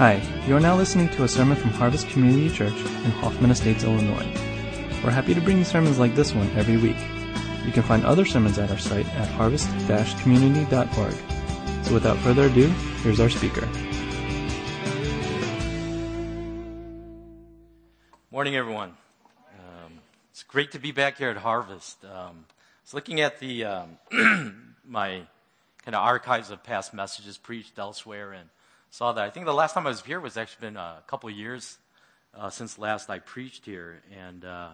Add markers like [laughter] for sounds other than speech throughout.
Hi, you are now listening to a sermon from Harvest Community Church in Hoffman Estates, Illinois. We're happy to bring you sermons like this one every week. You can find other sermons at our site at harvest-community.org. So without further ado, here's our speaker. Morning, everyone. Um, it's great to be back here at Harvest. Um, I was looking at the um, [clears throat] my kind of archives of past messages preached elsewhere, and saw that. I think the last time I was here was actually been a couple years uh, since last I preached here, and uh,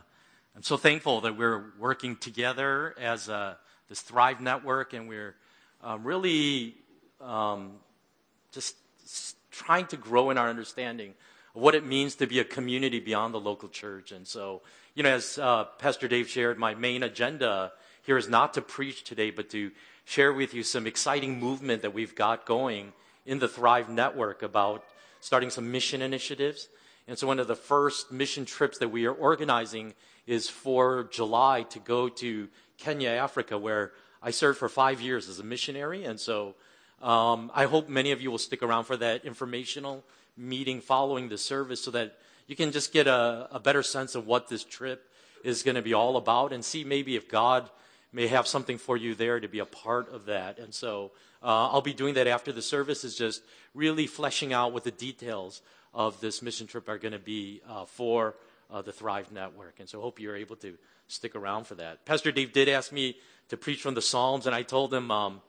I'm so thankful that we're working together as uh, this Thrive Network, and we're um, really um, just trying to grow in our understanding of what it means to be a community beyond the local church. And so, you know, as uh, Pastor Dave shared, my main agenda here is not to preach today, but to share with you some exciting movement that we've got going in the Thrive Network about starting some mission initiatives. And so one of the first mission trips that we are organizing is for July to go to Kenya, Africa, where I served for five years as a missionary. And so um, I hope many of you will stick around for that informational meeting following the service so that you can just get a, a better sense of what this trip is going to be all about and see maybe if God may have something for you there to be a part of that. And so uh, I'll be doing that after the service, is just really fleshing out what the details of this mission trip are going to be uh, for uh, the Thrive Network. And so hope you're able to stick around for that. Pastor Dave did ask me to preach from the Psalms, and I told him um,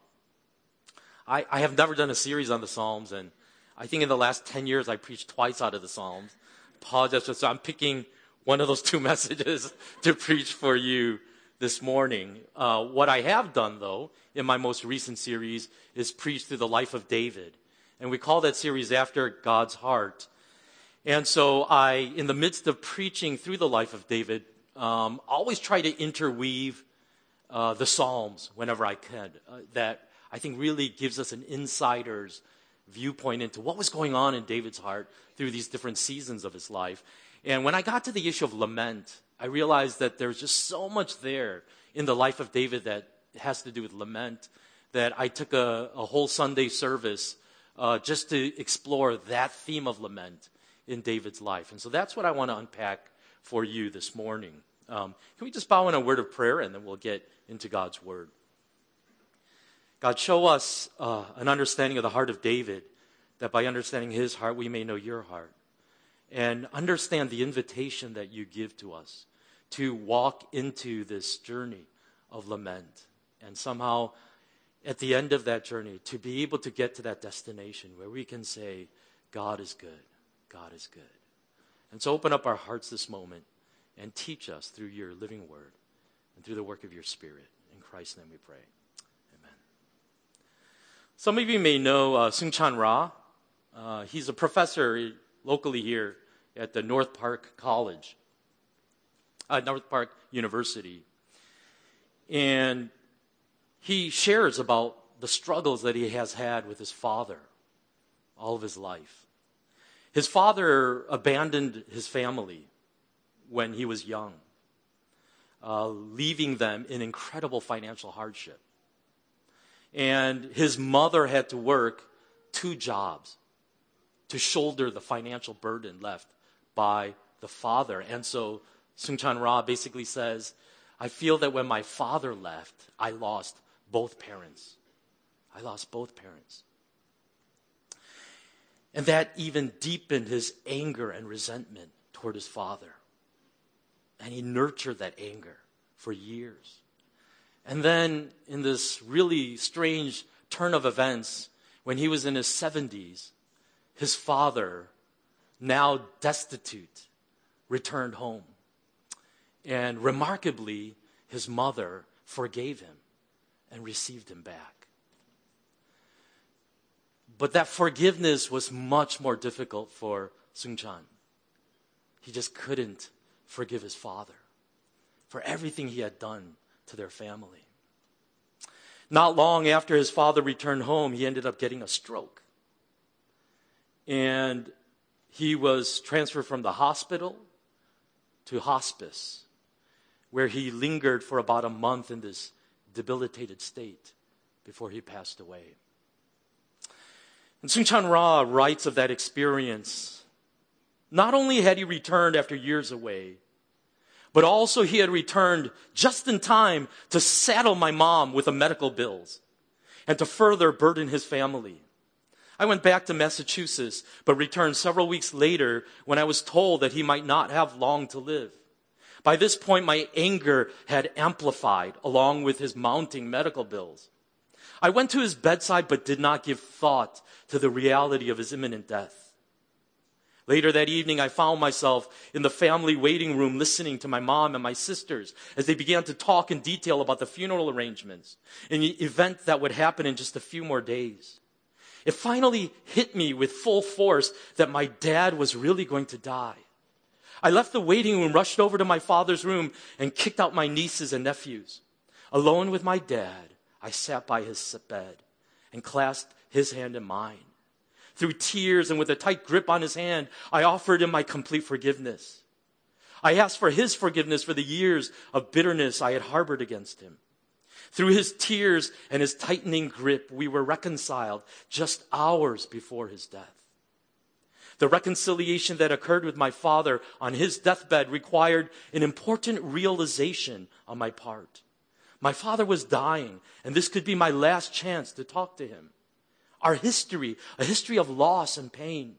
I, I have never done a series on the Psalms, and I think in the last 10 years I preached twice out of the Psalms. Apologize, so I'm picking one of those two [laughs] messages to preach for you this morning. Uh, what I have done, though, in my most recent series is preach through the life of David. And we call that series After God's Heart. And so I, in the midst of preaching through the life of David, um, always try to interweave uh, the Psalms whenever I can. Uh, that I think really gives us an insider's viewpoint into what was going on in David's heart through these different seasons of his life. And when I got to the issue of lament, I realized that there's just so much there in the life of David that has to do with lament that I took a, a whole Sunday service uh, just to explore that theme of lament in David's life. And so that's what I want to unpack for you this morning. Um, can we just bow in a word of prayer and then we'll get into God's word? God, show us uh, an understanding of the heart of David, that by understanding his heart, we may know your heart. And understand the invitation that you give to us to walk into this journey of lament. And somehow, at the end of that journey, to be able to get to that destination where we can say, God is good. God is good. And so open up our hearts this moment and teach us through your living word and through the work of your spirit. In Christ's name we pray. Amen. Some of you may know uh, Soong-Chan Rah. Uh, he's a professor locally here at the North Park College uh, North Park University. And he shares about the struggles that he has had with his father all of his life. His father abandoned his family when he was young, uh, leaving them in incredible financial hardship. And his mother had to work two jobs to shoulder the financial burden left by the father. And so Soong-Chan Rah basically says, I feel that when my father left, I lost both parents. I lost both parents. And that even deepened his anger and resentment toward his father. And he nurtured that anger for years. And then, in this really strange turn of events, when he was in his 70s, his father, now destitute, returned home. And remarkably, his mother forgave him and received him back. But that forgiveness was much more difficult for Soong-Chan. He just couldn't forgive his father for everything he had done to their family. Not long after his father returned home, he ended up getting a stroke. And he was transferred from the hospital to hospice where he lingered for about a month in this debilitated state before he passed away. And Soong-Chan Rah writes of that experience. Not only had he returned after years away, but also he had returned just in time to saddle my mom with the medical bills and to further burden his family. I went back to Massachusetts, but returned several weeks later when I was told that he might not have long to live. By this point, my anger had amplified along with his mounting medical bills. I went to his bedside, but did not give thought to the reality of his imminent death. Later that evening, I found myself in the family waiting room listening to my mom and my sisters as they began to talk in detail about the funeral arrangements and the event that would happen in just a few more days. It finally hit me with full force that my dad was really going to die. I left the waiting room, rushed over to my father's room, and kicked out my nieces and nephews. Alone with my dad, I sat by his bed and clasped his hand in mine. Through tears and with a tight grip on his hand, I offered him my complete forgiveness. I asked for his forgiveness for the years of bitterness I had harbored against him. Through his tears and his tightening grip, we were reconciled just hours before his death. The reconciliation that occurred with my father on his deathbed required an important realization on my part. My father was dying, and this could be my last chance to talk to him. Our history, a history of loss and pain,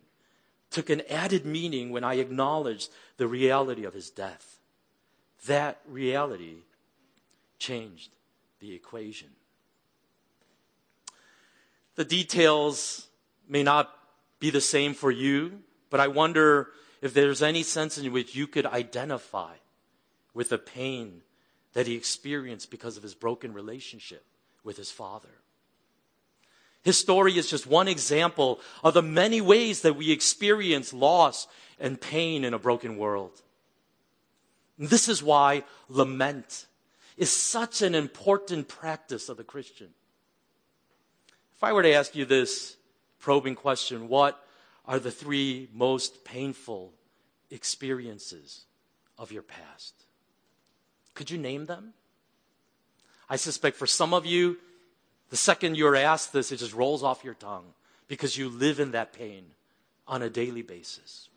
took an added meaning when I acknowledged the reality of his death. That reality changed the equation. The details may not be the same for you, but I wonder if there's any sense in which you could identify with the pain that he experienced because of his broken relationship with his father. His story is just one example of the many ways that we experience loss and pain in a broken world. This is why lament is such an important practice of the Christian. If I were to ask you this probing question, what are the three most painful experiences of your past? Could you name them? I suspect for some of you, the second you're asked this, it just rolls off your tongue because you live in that pain on a daily basis.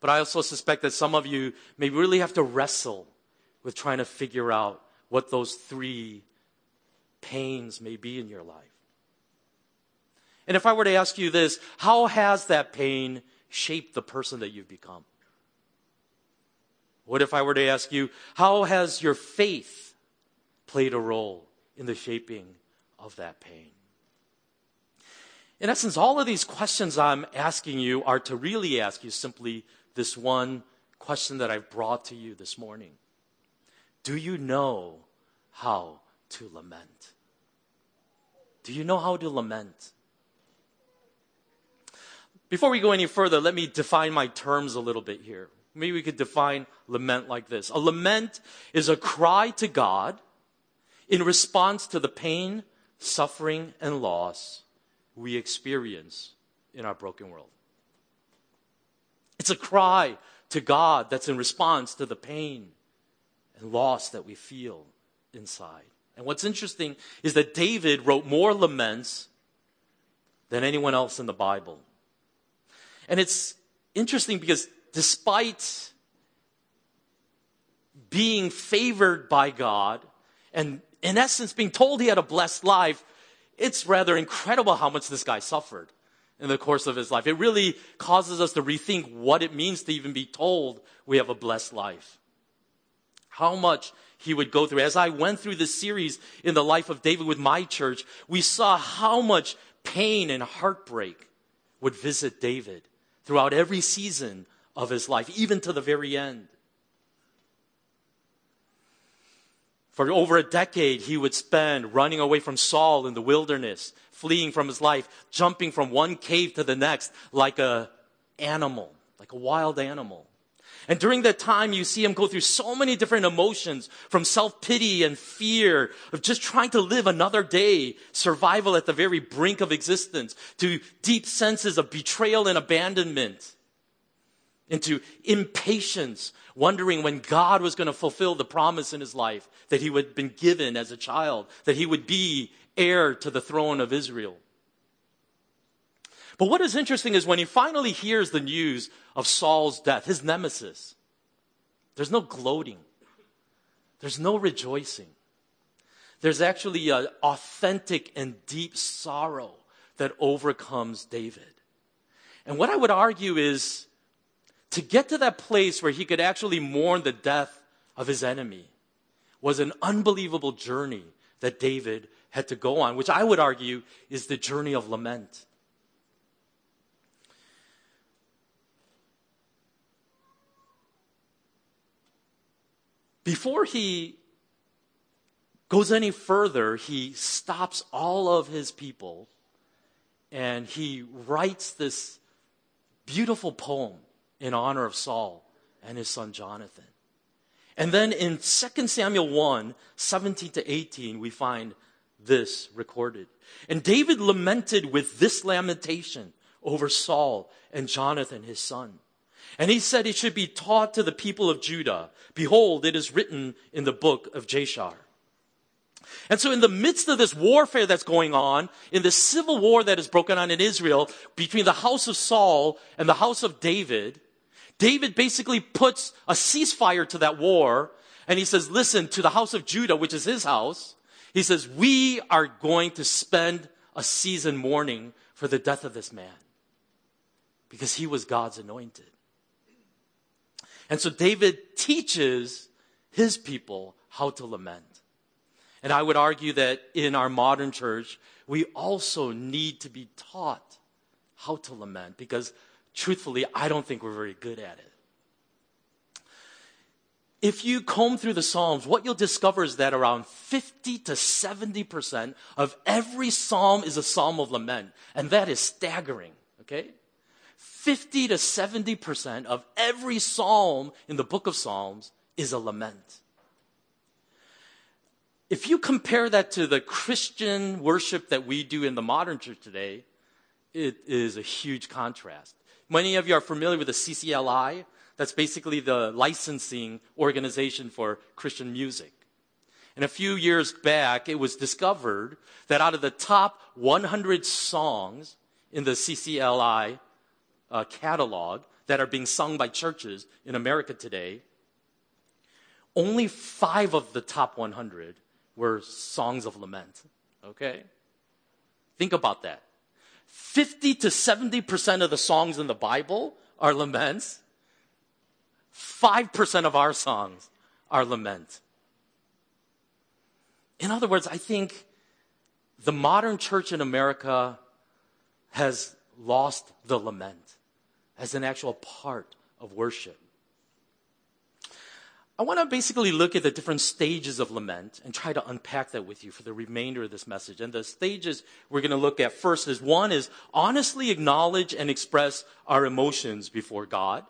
But I also suspect that some of you may really have to wrestle with trying to figure out what those three pains may be in your life. And if I were to ask you this, how has that pain shaped the person that you've become? What if I were to ask you, how has your faith played a role in the shaping of that pain? In essence, all of these questions I'm asking you are to really ask you simply this one question that I've brought to you this morning. Do you know how to lament? Do you know how to lament? Before we go any further, let me define my terms a little bit here. Maybe we could define lament like this. A lament is a cry to God in response to the pain, suffering, and loss we experience in our broken world. It's a cry to God that's in response to the pain, and loss that we feel inside. And what's interesting is that David wrote more laments than anyone else in the Bible. And it's interesting because despite being favored by God and in essence being told he had a blessed life, it's rather incredible how much this guy suffered in the course of his life. It really causes us to rethink what it means to even be told we have a blessed life how much he would go through. As I went through this series in the life of David with my church, we saw how much pain and heartbreak would visit David throughout every season of his life, even to the very end. For over a decade, he would spend running away from Saul in the wilderness, fleeing from his life, jumping from one cave to the next like a animal, like a wild animal. And during that time, you see him go through so many different emotions from self-pity and fear of just trying to live another day, survival at the very brink of existence, to deep senses of betrayal and abandonment, into impatience, wondering when God was going to fulfill the promise in his life that he had been given as a child, that he would be heir to the throne of Israel. But what is interesting is when he finally hears the news of Saul's death, his nemesis, there's no gloating. There's no rejoicing. There's actually an authentic and deep sorrow that overcomes David. And what I would argue is to get to that place where he could actually mourn the death of his enemy was an unbelievable journey that David had to go on, which I would argue is the journey of lament. Before he goes any further, he stops all of his people and he writes this beautiful poem in honor of Saul and his son Jonathan. And then in 2 Samuel 1, 17 to 18, we find this recorded. And David lamented with this lamentation over Saul and Jonathan, his son. And he said it should be taught to the people of Judah. Behold, it is written in the book of Jashar. And so in the midst of this warfare that's going on, in the civil war that is broken on in Israel between the house of Saul and the house of David, David basically puts a ceasefire to that war and he says, listen, to the house of Judah, which is his house, he says, we are going to spend a season mourning for the death of this man because he was God's anointed. And so David teaches his people how to lament. And I would argue that in our modern church, we also need to be taught how to lament because truthfully, I don't think we're very good at it. If you comb through the Psalms, what you'll discover is that around 50 to 70% of every Psalm is a Psalm of lament. And that is staggering, okay? 50 to 70% of every Psalm in the book of Psalms is a lament. If you compare that to the Christian worship that we do in the modern church today, it is a huge contrast. Many of you are familiar with the CCLI. That's basically the licensing organization for Christian music. And a few years back, it was discovered that out of the top 100 songs in the CCLI uh, catalog that are being sung by churches in America today, only five of the top 100 were songs of lament. Okay? Think about that. 50 to 70% of the songs in the Bible are laments. 5% of our songs are lament. In other words, I think the modern church in America has lost the lament as an actual part of worship. I want to basically look at the different stages of lament and try to unpack that with you for the remainder of this message. And the stages we're going to look at first is one is honestly acknowledge and express our emotions before God.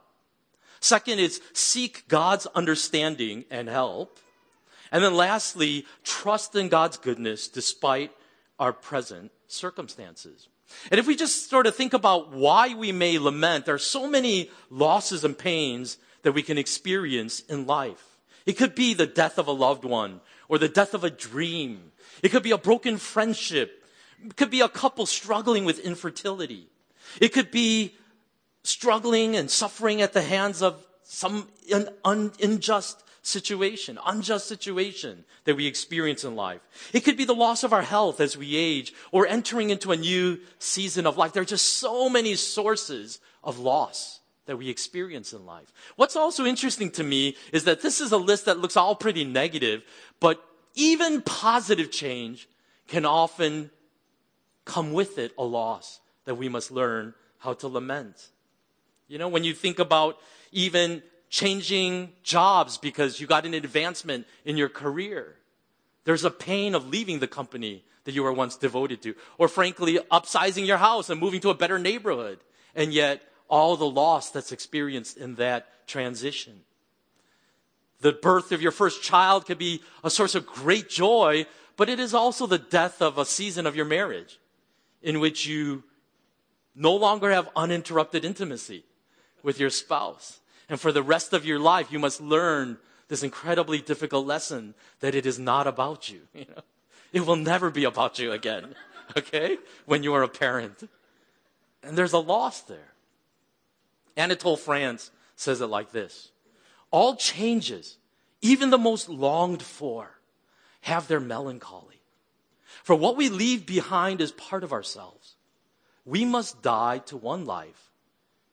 Second is seek God's understanding and help. And then lastly, trust in God's goodness despite our present circumstances. And if we just sort of think about why we may lament, there are so many losses and pains that we can experience in life. It could be the death of a loved one or the death of a dream. It could be a broken friendship. It could be a couple struggling with infertility. It could be struggling and suffering at the hands of some un- un- unjust situation, unjust situation that we experience in life. It could be the loss of our health as we age or entering into a new season of life. There are just so many sources of loss that we experience in life. What's also interesting to me is that this is a list that looks all pretty negative, but even positive change can often come with it a loss that we must learn how to lament. You know, when you think about even changing jobs because you got an advancement in your career, there's a pain of leaving the company that you were once devoted to. Or frankly, upsizing your house and moving to a better neighborhood. And yet, all the loss that's experienced in that transition. The birth of your first child can be a source of great joy, but it is also the death of a season of your marriage in which you no longer have uninterrupted intimacy with your spouse. And for the rest of your life, you must learn this incredibly difficult lesson that it is not about you. [laughs] you know? It will never be about you again, [laughs] okay? When you are a parent. And there's a loss there. Anatole France says it like this All changes, even the most longed for, have their melancholy. For what we leave behind is part of ourselves. We must die to one life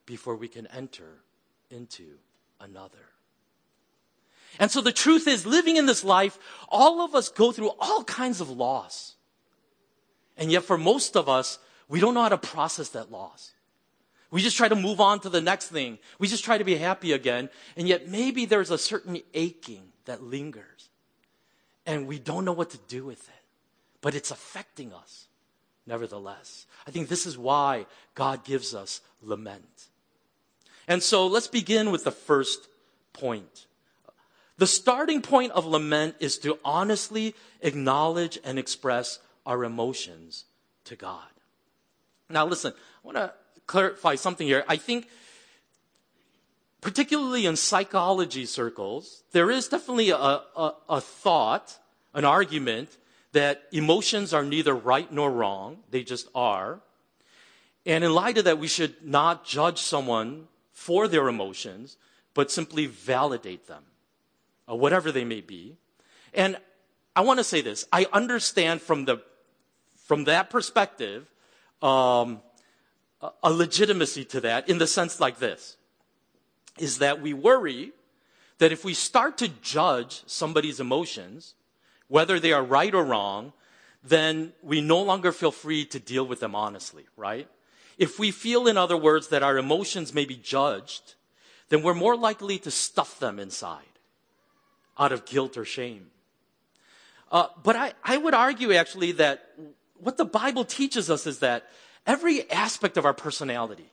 before we can enter into another. And so the truth is, living in this life, all of us go through all kinds of loss. And yet, for most of us, we don't know how to process that loss. We just try to move on to the next thing. We just try to be happy again. And yet, maybe there's a certain aching that lingers. And we don't know what to do with it. But it's affecting us, nevertheless. I think this is why God gives us lament. And so let's begin with the first point. The starting point of lament is to honestly acknowledge and express our emotions to God. Now, listen, I want to clarify something here. I think, particularly in psychology circles, there is definitely a, a, a thought, an argument, that emotions are neither right nor wrong, they just are. And in light of that, we should not judge someone for their emotions, but simply validate them, uh, whatever they may be. And I want to say this I understand from, the, from that perspective um, a legitimacy to that in the sense like this is that we worry that if we start to judge somebody's emotions, whether they are right or wrong, then we no longer feel free to deal with them honestly, right? If we feel, in other words, that our emotions may be judged, then we're more likely to stuff them inside out of guilt or shame. Uh, but I, I would argue actually that what the Bible teaches us is that every aspect of our personality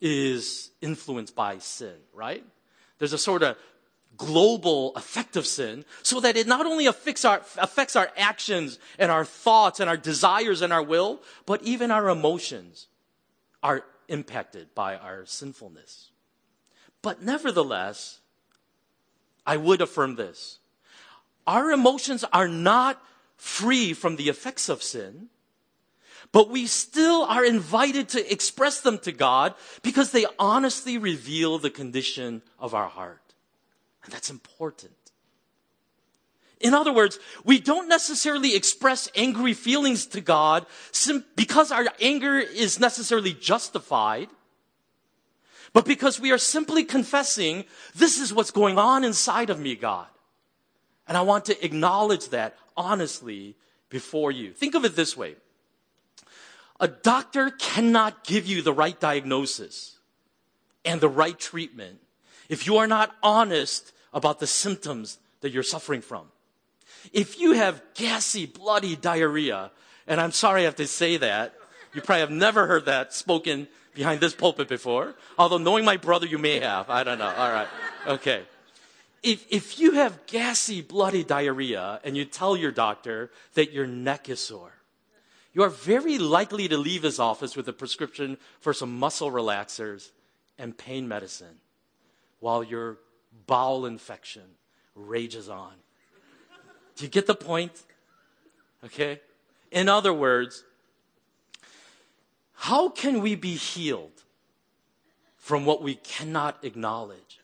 is influenced by sin, right? There's a sort of global effect of sin so that it not only affects our, affects our actions and our thoughts and our desires and our will, but even our emotions are impacted by our sinfulness. But nevertheless, I would affirm this. Our emotions are not free from the effects of sin, but we still are invited to express them to God because they honestly reveal the condition of our heart. And that's important. In other words, we don't necessarily express angry feelings to God because our anger is necessarily justified, but because we are simply confessing, this is what's going on inside of me, God. And I want to acknowledge that honestly before you. Think of it this way. A doctor cannot give you the right diagnosis and the right treatment if you are not honest about the symptoms that you're suffering from. If you have gassy, bloody diarrhea, and I'm sorry I have to say that, you probably have never heard that spoken behind this pulpit before. Although knowing my brother, you may have. I don't know. All right. Okay. If, if you have gassy, bloody diarrhea and you tell your doctor that your neck is sore, you are very likely to leave his office with a prescription for some muscle relaxers and pain medicine while your bowel infection rages on. Do you get the point? Okay? In other words, how can we be healed from what we cannot acknowledge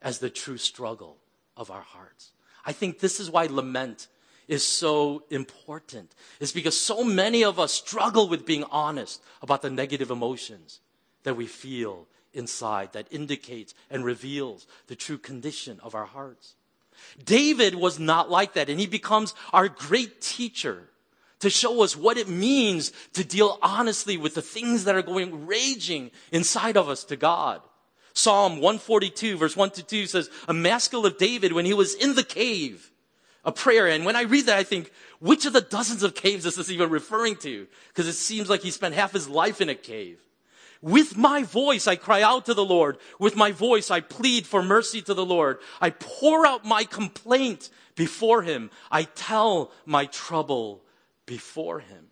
as the true struggle of our hearts? I think this is why lament is so important. It's because so many of us struggle with being honest about the negative emotions that we feel inside that indicates and reveals the true condition of our hearts. David was not like that, and he becomes our great teacher to show us what it means to deal honestly with the things that are going raging inside of us to God. Psalm 142 verse 1 to 2 says, a maskil of David when he was in the cave, a prayer. And when I read that, I think, which of the dozens of caves is this even referring to? Because it seems like he spent half his life in a cave. With my voice, I cry out to the Lord. With my voice, I plead for mercy to the Lord. I pour out my complaint before him. I tell my trouble before him.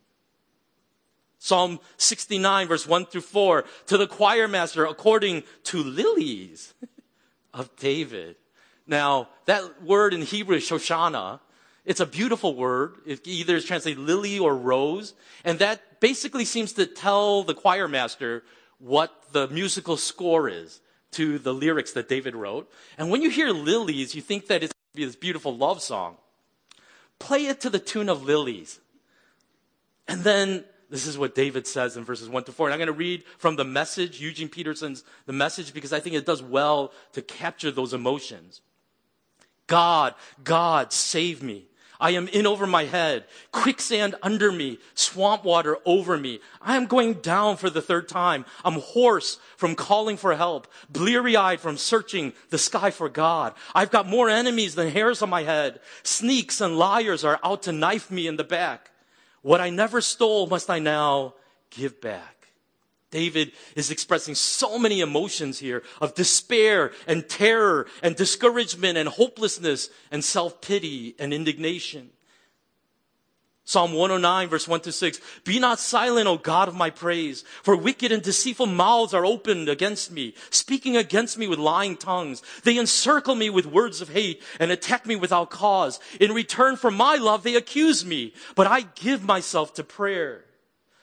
Psalm 69 verse 1 through 4 to the choir master according to lilies [laughs] of David. Now, that word in Hebrew is Shoshana. It's a beautiful word. It either is translated lily or rose. And that basically seems to tell the choir master what the musical score is to the lyrics that David wrote. And when you hear Lilies, you think that it's be this beautiful love song. Play it to the tune of Lilies. And then this is what David says in verses 1 to 4. And I'm going to read from the message, Eugene Peterson's The Message, because I think it does well to capture those emotions. God, God, save me. I am in over my head, quicksand under me, swamp water over me. I am going down for the third time. I'm hoarse from calling for help, bleary eyed from searching the sky for God. I've got more enemies than hairs on my head. Sneaks and liars are out to knife me in the back. What I never stole must I now give back. David is expressing so many emotions here of despair and terror and discouragement and hopelessness and self-pity and indignation. Psalm 109 verse 1 to 6. Be not silent, O God of my praise, for wicked and deceitful mouths are opened against me, speaking against me with lying tongues. They encircle me with words of hate and attack me without cause. In return for my love, they accuse me, but I give myself to prayer.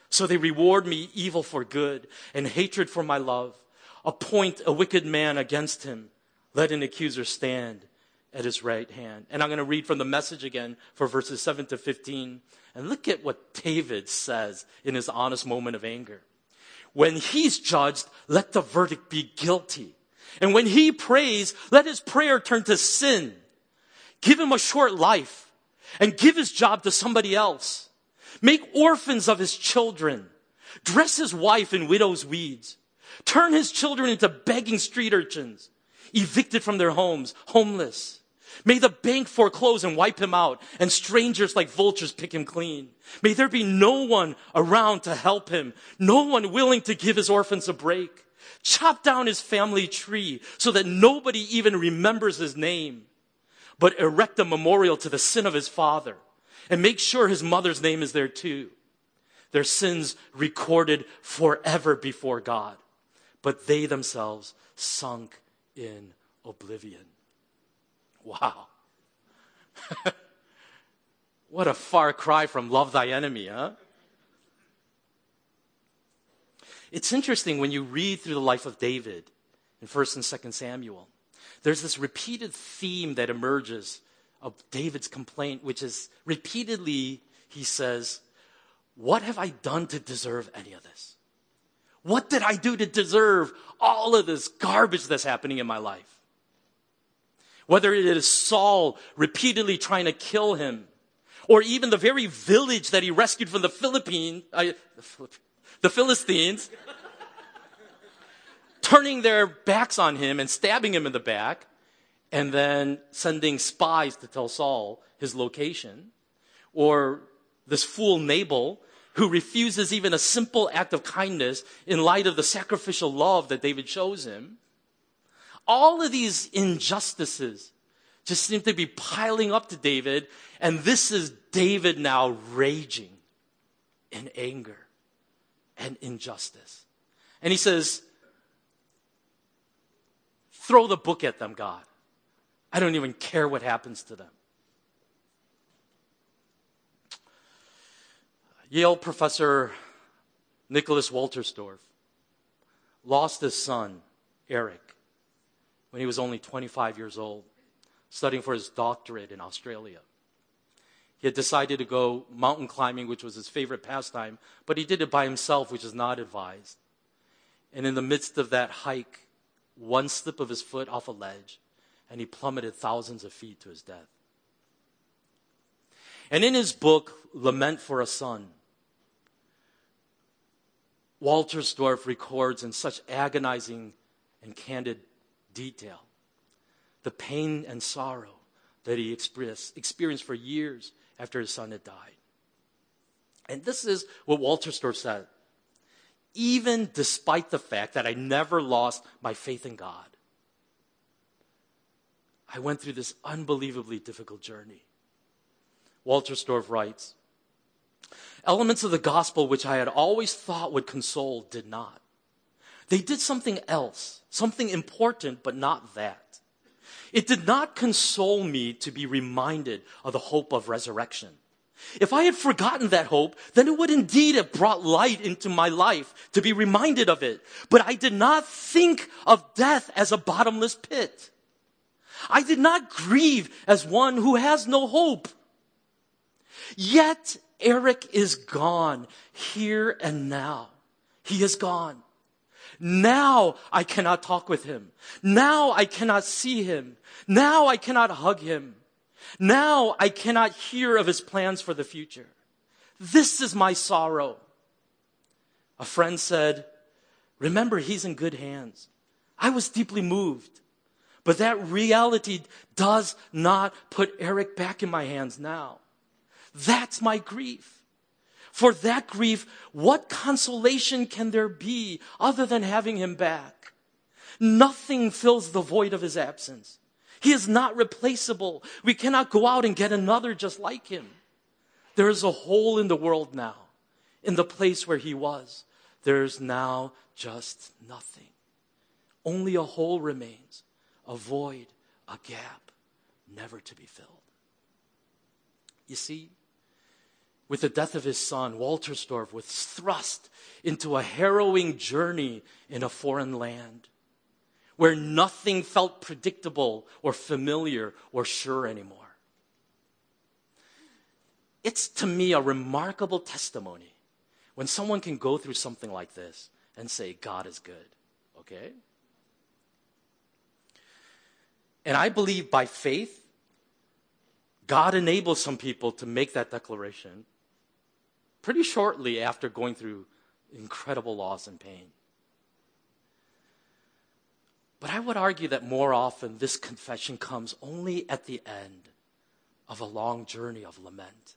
So they reward me evil for good and hatred for my love. Appoint a wicked man against him. Let an accuser stand at his right hand. And I'm going to read from the message again for verses 7 to 15. And look at what David says in his honest moment of anger. When he's judged, let the verdict be guilty. And when he prays, let his prayer turn to sin. Give him a short life and give his job to somebody else. Make orphans of his children. Dress his wife in widow's weeds. Turn his children into begging street urchins, evicted from their homes, homeless. May the bank foreclose and wipe him out, and strangers like vultures pick him clean. May there be no one around to help him, no one willing to give his orphans a break. Chop down his family tree so that nobody even remembers his name, but erect a memorial to the sin of his father and make sure his mother's name is there too. Their sins recorded forever before God, but they themselves sunk in oblivion. Wow. [laughs] what a far cry from love thy enemy, huh? It's interesting when you read through the life of David in 1st and 2nd Samuel. There's this repeated theme that emerges of David's complaint, which is repeatedly he says, What have I done to deserve any of this? What did I do to deserve all of this garbage that's happening in my life? Whether it is Saul repeatedly trying to kill him, or even the very village that he rescued from the Philippines, uh, the Philistines, [laughs] turning their backs on him and stabbing him in the back, and then sending spies to tell Saul his location, or this fool Nabal who refuses even a simple act of kindness in light of the sacrificial love that David shows him. All of these injustices just seem to be piling up to David, and this is David now raging in anger and injustice. And he says, Throw the book at them, God. I don't even care what happens to them. Yale professor Nicholas Wolterstorff lost his son, Eric, when he was only 25 years old, studying for his doctorate in Australia. He had decided to go mountain climbing, which was his favorite pastime, but he did it by himself, which is not advised. And in the midst of that hike, one slip of his foot off a ledge, and he plummeted thousands of feet to his death. And in his book, Lament for a Son, Wolterstorff records in such agonizing and candid detail the pain and sorrow that he experienced for years after his son had died. And this is what Wolterstorff said. Even despite the fact that I never lost my faith in God, I went through this unbelievably difficult journey. Wolterstorff writes Elements of the gospel which I had always thought would console did not. They did something else, something important, but not that. It did not console me to be reminded of the hope of resurrection. If I had forgotten that hope, then it would indeed have brought light into my life to be reminded of it. But I did not think of death as a bottomless pit. I did not grieve as one who has no hope. Yet Eric is gone here and now. He is gone. Now I cannot talk with him. Now I cannot see him. Now I cannot hug him. Now I cannot hear of his plans for the future. This is my sorrow. A friend said, remember he's in good hands. I was deeply moved. But that reality does not put Eric back in my hands now. That's my grief. For that grief, what consolation can there be other than having him back? Nothing fills the void of his absence. He is not replaceable. We cannot go out and get another just like him. There is a hole in the world now, in the place where he was. There's now just nothing. Only a hole remains, a void, a gap, never to be filled. You see, with the death of his son, Wolterstorff was thrust into a harrowing journey in a foreign land where nothing felt predictable or familiar or sure anymore. It's to me a remarkable testimony when someone can go through something like this and say, God is good. Okay? And I believe by faith, God enables some people to make that declaration pretty shortly after going through incredible loss and pain. But I would argue that more often this confession comes only at the end of a long journey of lament.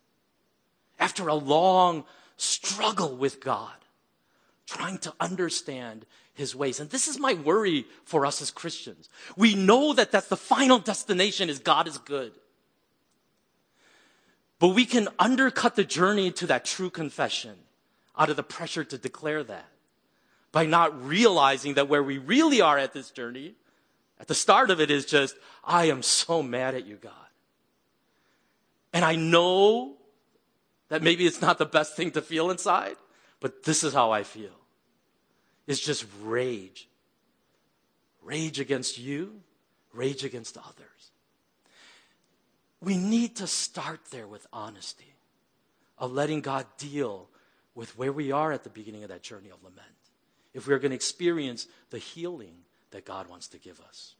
After a long struggle with God, trying to understand his ways. And this is my worry for us as Christians. We know that that's the final destination is God is good. But we can undercut the journey to that true confession out of the pressure to declare that by not realizing that where we really are at this journey, at the start of it is just, I am so mad at you, God. And I know that maybe it's not the best thing to feel inside, but this is how I feel. It's just rage. Rage against you, rage against others. We need to start there with honesty, of letting God deal with where we are at the beginning of that journey of lament, if we are going to experience the healing that God wants to give us.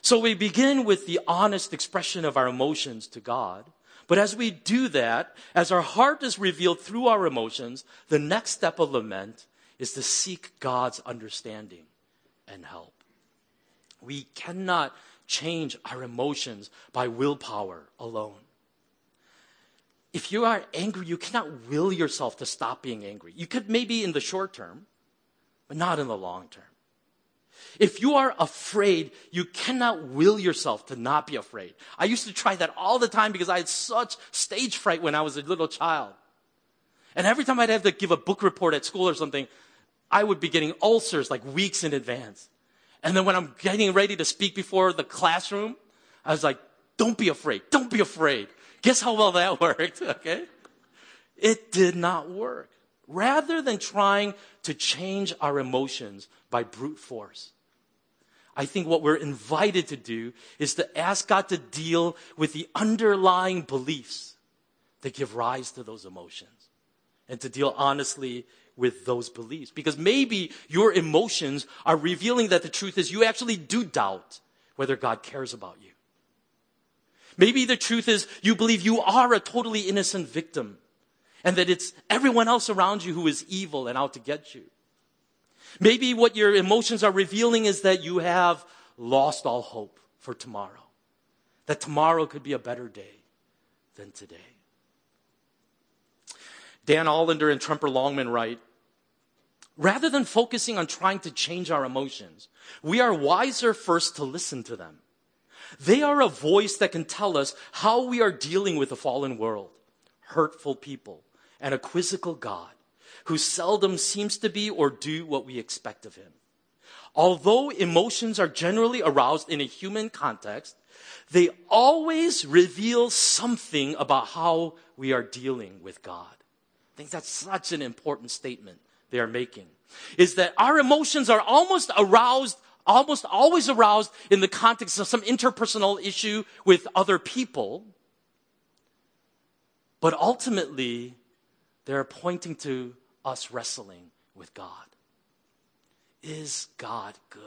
So we begin with the honest expression of our emotions to God. But as we do that, as our heart is revealed through our emotions, the next step of lament is to seek God's understanding and help. We cannot change our emotions by willpower alone. If you are angry, you cannot will yourself to stop being angry. You could maybe in the short term, but not in the long term. If you are afraid, you cannot will yourself to not be afraid. I used to try that all the time because I had such stage fright when I was a little child. And every time I'd have to give a book report at school or something, I would be getting ulcers like weeks in advance. And then when I'm getting ready to speak before the classroom, I was like, don't be afraid. Don't be afraid. Guess how well that [laughs] worked, okay? It did not work. Rather than trying to change our emotions by brute force, I think what we're invited to do is to ask God to deal with the underlying beliefs that give rise to those emotions and to deal honestly with those beliefs. Because maybe your emotions are revealing that the truth is you actually do doubt whether God cares about you. Maybe the truth is you believe you are a totally innocent victim and that it's everyone else around you who is evil and out to get you. Maybe what your emotions are revealing is that you have lost all hope for tomorrow. That tomorrow could be a better day than today. Dan Allender and Tremper Longman write, Rather than focusing on trying to change our emotions, we are wiser first to listen to them. They are a voice that can tell us how we are dealing with a fallen world, hurtful people, and a quizzical God who seldom seems to be or do what we expect of him. Although emotions are generally aroused in a human context, they always reveal something about how we are dealing with God. I think that's such an important statement they are making. Is that our emotions are almost aroused, almost always aroused in the context of some interpersonal issue with other people. But ultimately, they're pointing to us wrestling with God. Is God good?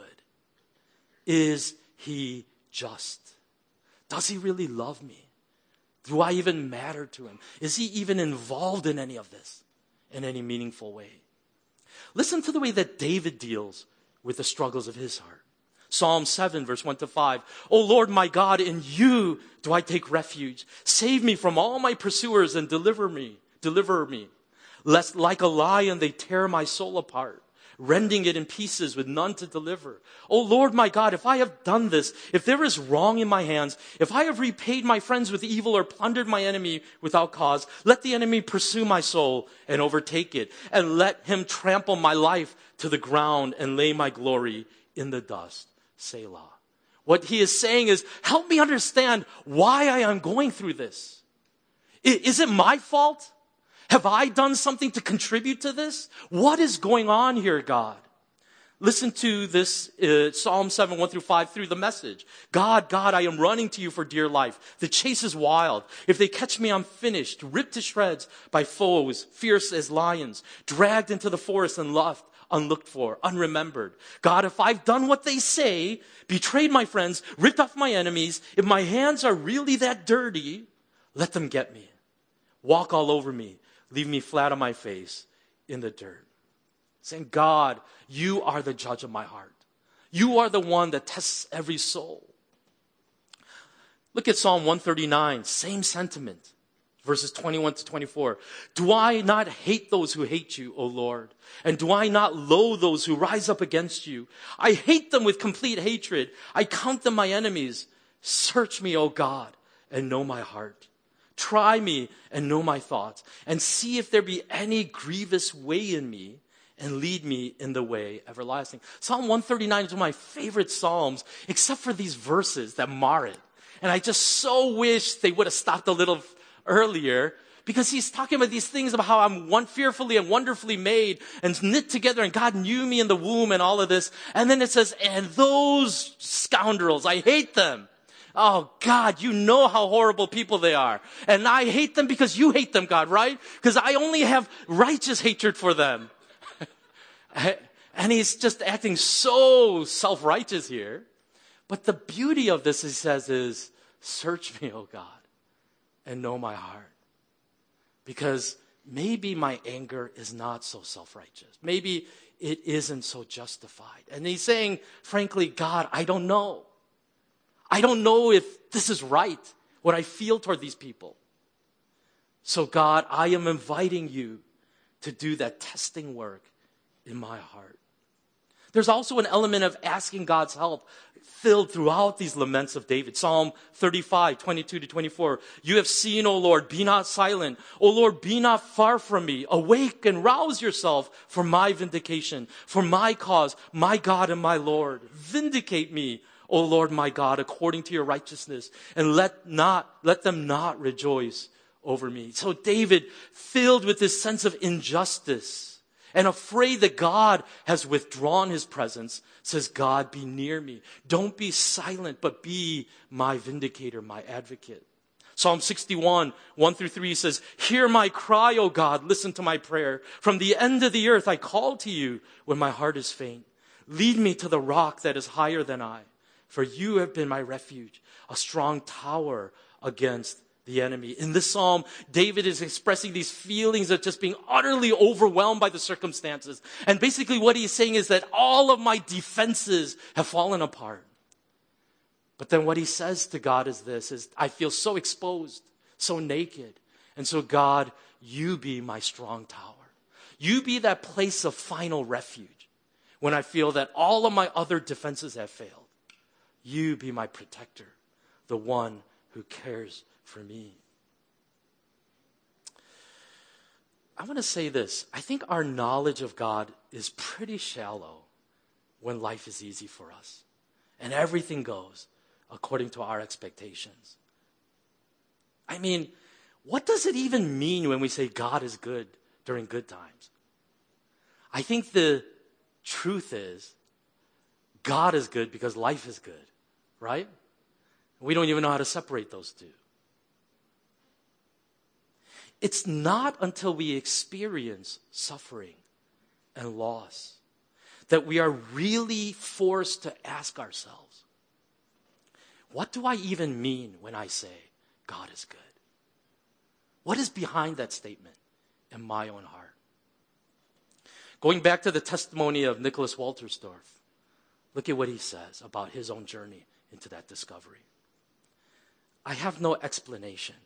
Is He just? Does He really love me? Do I even matter to Him? Is He even involved in any of this in any meaningful way? Listen to the way that David deals with the struggles of his heart. Psalm 7, verse 1 to 5. O Lord my God, in you do I take refuge. Save me from all my pursuers and deliver me, deliver me. Lest like a lion they tear my soul apart rending it in pieces with none to deliver. Oh Lord my God, if I have done this, if there is wrong in my hands, if I have repaid my friends with evil or plundered my enemy without cause, let the enemy pursue my soul and overtake it, and let him trample my life to the ground and lay my glory in the dust. Selah. What he is saying is, help me understand why I am going through this. Is it my fault? Have I done something to contribute to this? What is going on here, God? Listen to this uh, Psalm 7, 1 through 5 through the message. God, God, I am running to you for dear life. The chase is wild. If they catch me, I'm finished, ripped to shreds by foes, fierce as lions, dragged into the forest and left unlooked for, unremembered. God, if I've done what they say, betrayed my friends, ripped off my enemies, if my hands are really that dirty, let them get me. Walk all over me leave me flat on my face in the dirt. Saying, God, you are the judge of my heart. You are the one that tests every soul. Look at Psalm 139, same sentiment, verses 21 to 24. Do I not hate those who hate you, O Lord? And do I not loathe those who rise up against you? I hate them with complete hatred. I count them my enemies. Search me, O God, and know my heart. Try me and know my thoughts, and see if there be any grievous way in me, and lead me in the way everlasting. Psalm 139 is one of my favorite Psalms, except for these verses that mar it. And I just so wish they would have stopped a little earlier because he's talking about these things about how I'm one fearfully and wonderfully made and knit together and God knew me in the womb and all of this. And then it says, and those scoundrels, I hate them. Oh, God, you know how horrible people they are. And I hate them because you hate them, God, right? Because I only have righteous hatred for them. [laughs] and he's just acting so self righteous here. But the beauty of this, he says, is search me, oh God, and know my heart. Because maybe my anger is not so self righteous. Maybe it isn't so justified. And he's saying, frankly, God, I don't know. I don't know if this is right, what I feel toward these people. So, God, I am inviting you to do that testing work in my heart. There's also an element of asking God's help filled throughout these laments of David. Psalm 35, 22 to 24. You have seen, O Lord, be not silent. O Lord, be not far from me. Awake and rouse yourself for my vindication, for my cause, my God and my Lord. Vindicate me, O Lord my God, according to your righteousness, and let not, let them not rejoice over me. So David, filled with this sense of injustice and afraid that God has withdrawn his presence, says, God, be near me. Don't be silent, but be my vindicator, my advocate. Psalm 61, 1 through 3 says, Hear my cry, O God, listen to my prayer. From the end of the earth I call to you when my heart is faint. Lead me to the rock that is higher than I for you have been my refuge, a strong tower against the enemy. In this psalm, David is expressing these feelings of just being utterly overwhelmed by the circumstances. And basically what he's saying is that all of my defenses have fallen apart. But then what he says to God is this is I feel so exposed, so naked. And so God, you be my strong tower. You be that place of final refuge when I feel that all of my other defenses have failed. You be my protector, the one who cares for me. I want to say this. I think our knowledge of God is pretty shallow when life is easy for us and everything goes according to our expectations. I mean, what does it even mean when we say God is good during good times? I think the truth is God is good because life is good, right? We don't even know how to separate those two. It's not until we experience suffering and loss that we are really forced to ask ourselves, what do I even mean when I say God is good? What is behind that statement in my own heart? Going back to the testimony of Nicholas Wolterstorff, look at what he says about his own journey into that discovery. I have no explanation.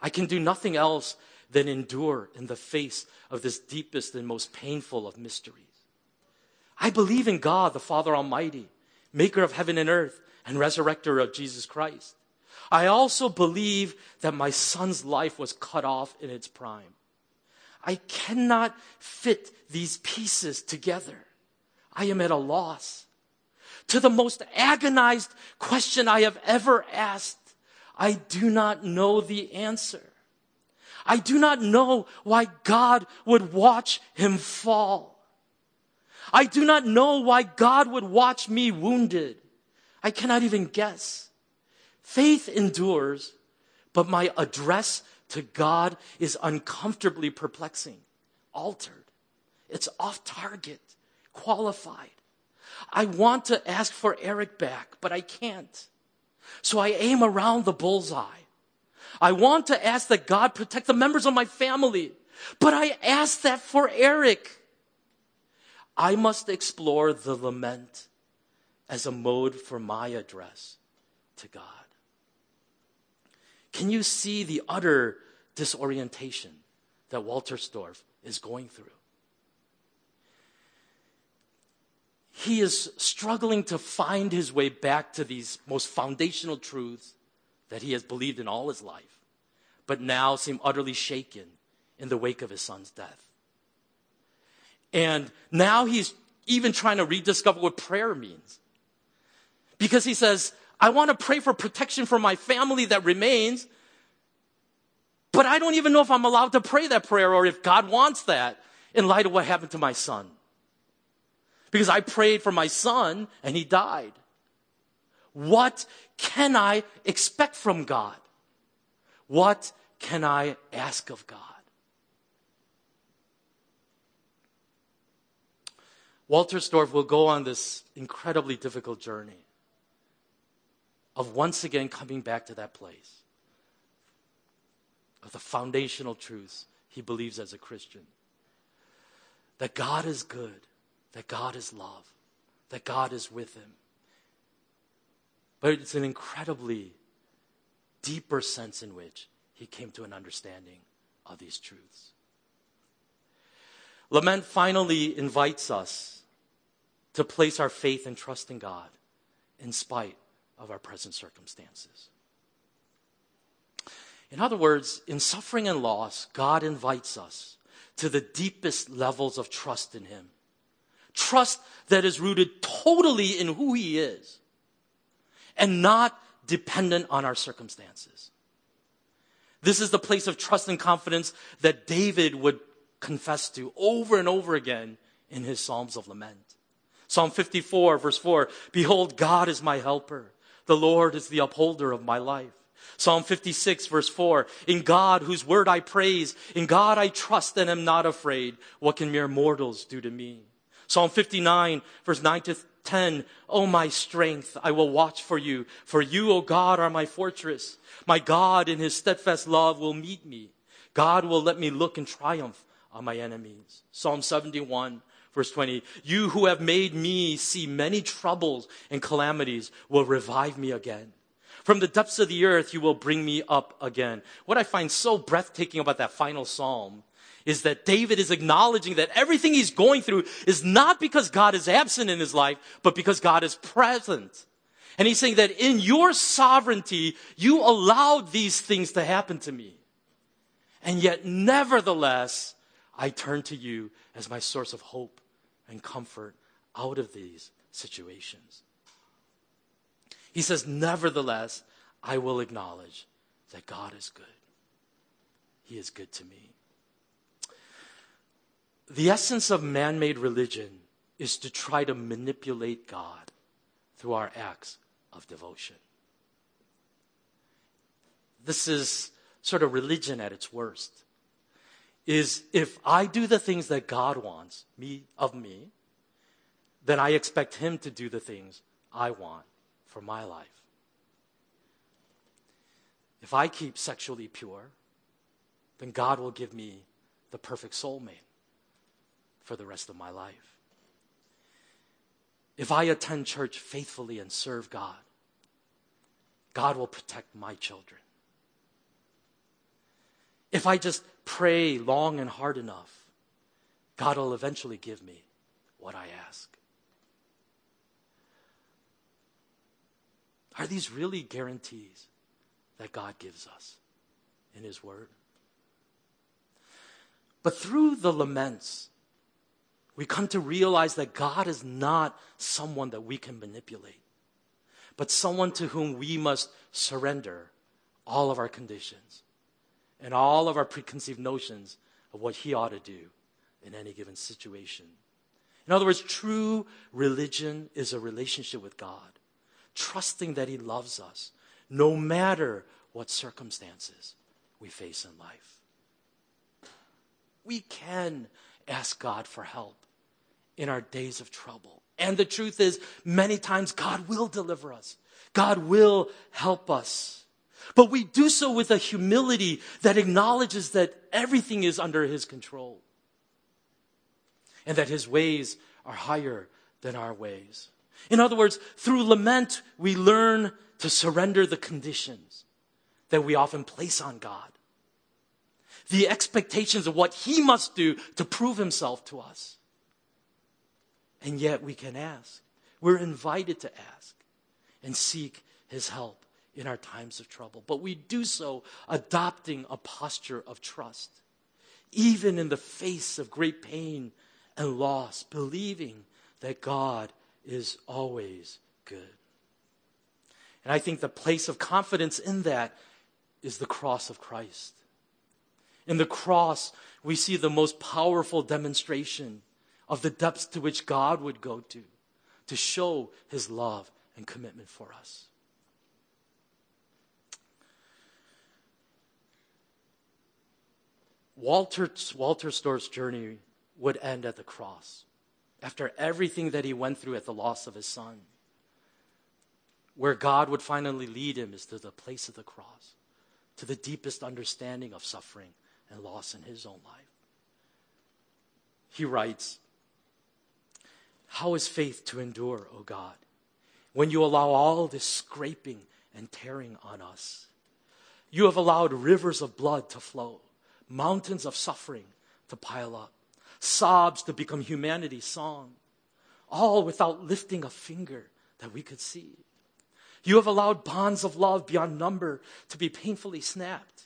I can do nothing else than endure in the face of this deepest and most painful of mysteries. I believe in God, the Father Almighty, maker of heaven and earth, and resurrector of Jesus Christ. I also believe that my son's life was cut off in its prime. I cannot fit these pieces together. I am at a loss. To the most agonized question I have ever asked, I do not know the answer. I do not know why God would watch him fall. I do not know why God would watch me wounded. I cannot even guess. Faith endures, but my address to God is uncomfortably perplexing, altered. It's off target, qualified. I want to ask for Eric back, but I can't. So I aim around the bullseye. I want to ask that God protect the members of my family, but I ask that for Eric. I must explore the lament as a mode for my address to God. Can you see the utter disorientation that Wolterstorff is going through? He is struggling to find his way back to these most foundational truths that he has believed in all his life, but now seem utterly shaken in the wake of his son's death. And now he's even trying to rediscover what prayer means. Because he says, I want to pray for protection for my family that remains, but I don't even know if I'm allowed to pray that prayer or if God wants that in light of what happened to my son. Because I prayed for my son and he died. What can I expect from God? What can I ask of God? Wolterstorff will go on this incredibly difficult journey of once again coming back to that place of the foundational truths he believes as a Christian that God is good, that God is love, that God is with him. But it's an incredibly deeper sense in which he came to an understanding of these truths. Lament finally invites us to place our faith and trust in God in spite of our present circumstances. In other words, in suffering and loss, God invites us to the deepest levels of trust in Him. Trust that is rooted totally in who He is and not dependent on our circumstances. This is the place of trust and confidence that David would confess to over and over again in his Psalms of Lament. Psalm 54, verse 4 Behold, God is my helper. The Lord is the upholder of my life. Psalm 56 verse 4, In God whose word I praise, in God I trust and am not afraid. What can mere mortals do to me? Psalm 59 verse 9 to 10, O my strength, I will watch for you. For you, O God, are my fortress. My God in his steadfast love will meet me. God will let me look in triumph on my enemies. Psalm 71 verse 20, you who have made me see many troubles and calamities will revive me again. From the depths of the earth, you will bring me up again. What I find so breathtaking about that final psalm is that David is acknowledging that everything he's going through is not because God is absent in his life, but because God is present. And he's saying that in your sovereignty, you allowed these things to happen to me. And yet, nevertheless, I turn to you as my source of hope and comfort out of these situations. He says, Nevertheless, I will acknowledge that God is good. He is good to me. The essence of man made religion is to try to manipulate God through our acts of devotion. This is sort of religion at its worst. Is if I do the things that God wants me of me, then I expect him to do the things I want for my life. If I keep sexually pure, then God will give me the perfect soulmate for the rest of my life. If I attend church faithfully and serve God, God will protect my children. If I just pray long and hard enough, God will eventually give me what I ask. Are these really guarantees that God gives us in His Word? But through the laments, we come to realize that God is not someone that we can manipulate, but someone to whom we must surrender all of our conditions and all of our preconceived notions of what He ought to do in any given situation. In other words, true religion is a relationship with God, trusting that He loves us no matter what circumstances we face in life. We can ask God for help in our days of trouble. And the truth is, many times God will deliver us. God will help us. But we do so with a humility that acknowledges that everything is under His control and that His ways are higher than our ways. In other words, through lament, we learn to surrender the conditions that we often place on God, the expectations of what He must do to prove Himself to us. And yet we can ask. We're invited to ask and seek his help in our times of trouble. But we do so adopting a posture of trust, even in the face of great pain and loss, believing that God is always good. And I think the place of confidence in that is the cross of Christ. In the cross, we see the most powerful demonstration of the depths to which God would go to to show his love and commitment for us. Walter, Wolterstorff's journey would end at the cross after everything that he went through at the loss of his son. Where God would finally lead him is to the place of the cross, to the deepest understanding of suffering and loss in his own life. He writes, how is faith to endure, O God, when you allow all this scraping and tearing on us? You have allowed rivers of blood to flow, mountains of suffering to pile up, sobs to become humanity's song, all without lifting a finger that we could see. You have allowed bonds of love beyond number to be painfully snapped.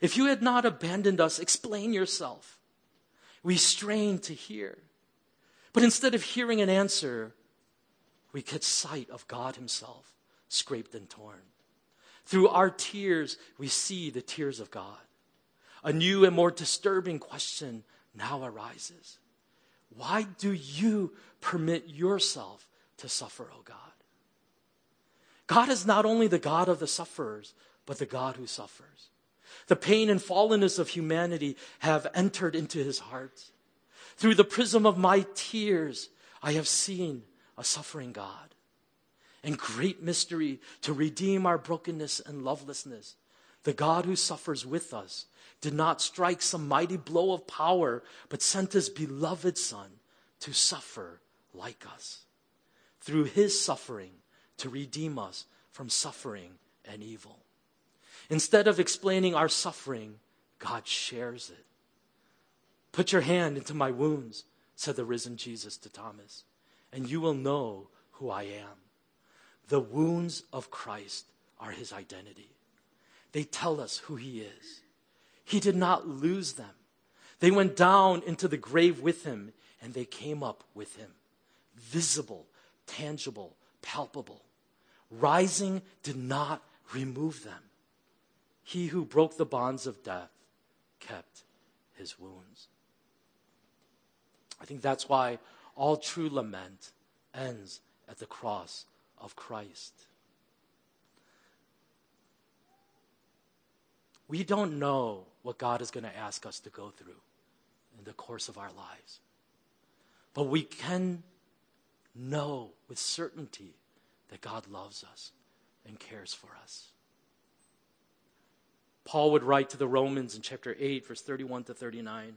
If you had not abandoned us, explain yourself. We strain to hear. But instead of hearing an answer, we get sight of God Himself, scraped and torn. Through our tears, we see the tears of God. A new and more disturbing question now arises Why do you permit yourself to suffer, O God? God is not only the God of the sufferers, but the God who suffers. The pain and fallenness of humanity have entered into his heart. Through the prism of my tears, I have seen a suffering God. And great mystery to redeem our brokenness and lovelessness. The God who suffers with us did not strike some mighty blow of power, but sent his beloved Son to suffer like us. Through his suffering, to redeem us from suffering and evil. Instead of explaining our suffering, God shares it. Put your hand into my wounds, said the risen Jesus to Thomas, and you will know who I am. The wounds of Christ are his identity. They tell us who he is. He did not lose them. They went down into the grave with him, and they came up with him. Visible, tangible, palpable. rising did not remove them. He who broke the bonds of death kept his wounds. I think that's why all true lament ends at the cross of Christ. We don't know what God is going to ask us to go through in the course of our lives. But we can know with certainty that God loves us and cares for us. Paul would write to the Romans in chapter 8, verse 31 to 39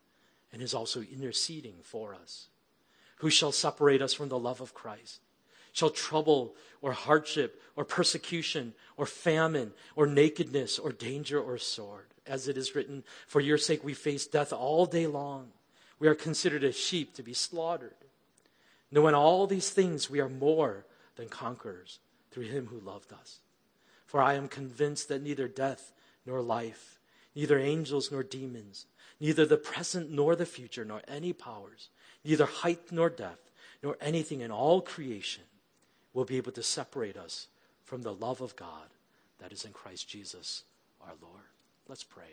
and is also interceding for us. Who shall separate us from the love of Christ? Shall trouble or hardship or persecution or famine or nakedness or danger or sword? As it is written, For your sake we face death all day long. We are considered as sheep to be slaughtered. Knowing all these things, we are more than conquerors through him who loved us. For I am convinced that neither death nor life, neither angels nor demons, neither the present nor the future, nor any powers, neither height nor depth, nor anything in all creation will be able to separate us from the love of God that is in Christ Jesus our Lord. Let's pray.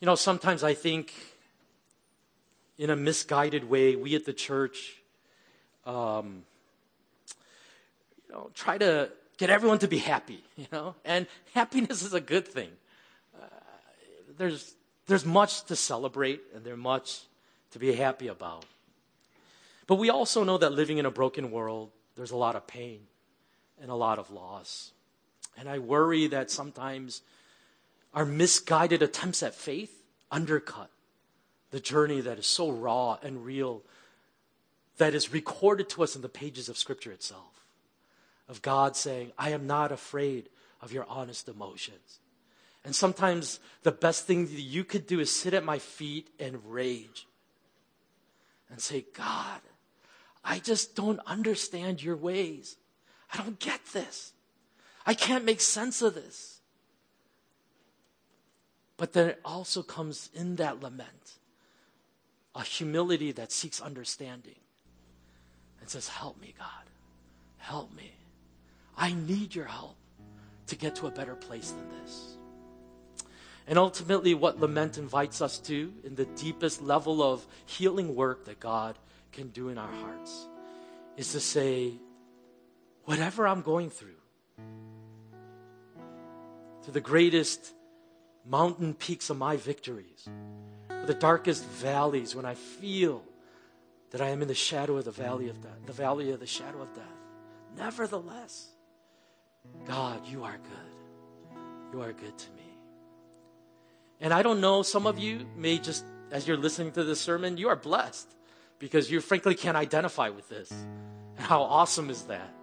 You know, sometimes I think in a misguided way, we at the church, um, know, try to get everyone to be happy, [laughs] you know, and happiness is a good thing. Uh, there's, there's much to celebrate and there's much to be happy about. But we also know that living in a broken world, there's a lot of pain and a lot of loss. And I worry that sometimes our misguided attempts at faith undercut the journey that is so raw and real that is recorded to us in the pages of Scripture itself. Of God saying, I am not afraid of your honest emotions. And sometimes the best thing that you could do is sit at my feet and rage and say, God, I just don't understand your ways. I don't get this. I can't make sense of this. But then it also comes in that lament a humility that seeks understanding and says, Help me, God. Help me. I need your help to get to a better place than this. And ultimately, what lament invites us to, in the deepest level of healing work that God can do in our hearts, is to say, whatever I'm going through, to the greatest mountain peaks of my victories, the darkest valleys when I feel that I am in the shadow of the valley of death, the valley of the shadow of death. Nevertheless, God, you are good. You are good to me. And I don't know, some of you may just, as you're listening to this sermon, you are blessed because you frankly can't identify with this. And how awesome is that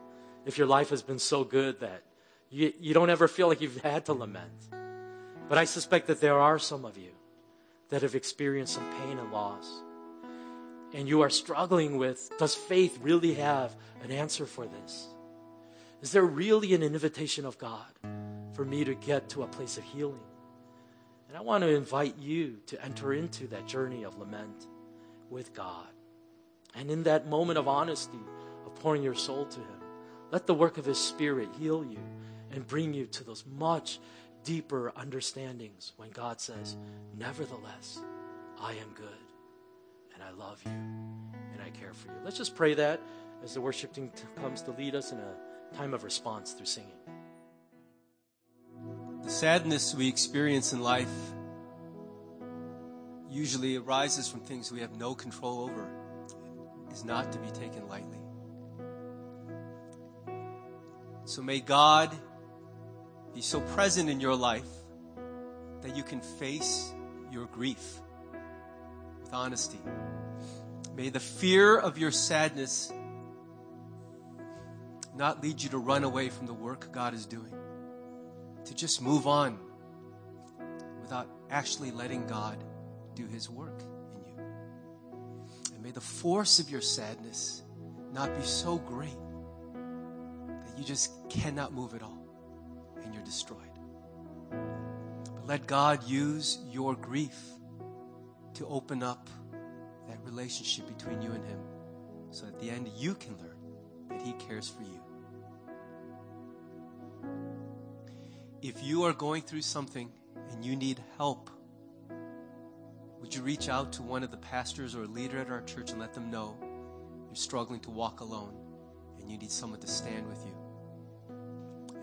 if your life has been so good that you, you don't ever feel like you've had to lament. But I suspect that there are some of you that have experienced some pain and loss. And you are struggling with does faith really have an answer for this? Is there really an invitation of God for me to get to a place of healing? And I want to invite you to enter into that journey of lament with God. And in that moment of honesty, of pouring your soul to Him, let the work of His Spirit heal you and bring you to those much deeper understandings when God says, Nevertheless, I am good and I love you and I care for you. Let's just pray that as the worship team comes to lead us in a time of response through singing. The sadness we experience in life usually arises from things we have no control over, is not to be taken lightly. So may God be so present in your life that you can face your grief with with honesty. May the fear of your sadness not lead you to run away from the work God is doing, to just move on without actually letting God do his work in you. And may the force of your sadness not be so great that you just cannot move at all and you're destroyed. But let God use your grief to open up that relationship between you and Him so at the end you can learn that He cares for you. If you are going through something and you need help, would you reach out to one of the pastors or a leader at our church and let them know you're struggling to walk alone and you need someone to stand with you?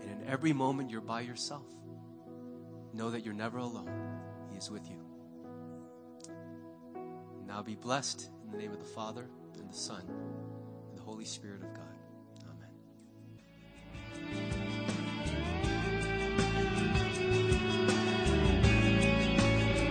And in every moment you're by yourself, know that you're never alone. He is with you. Now be blessed in the name of the Father, and the Son, and the Holy Spirit of God.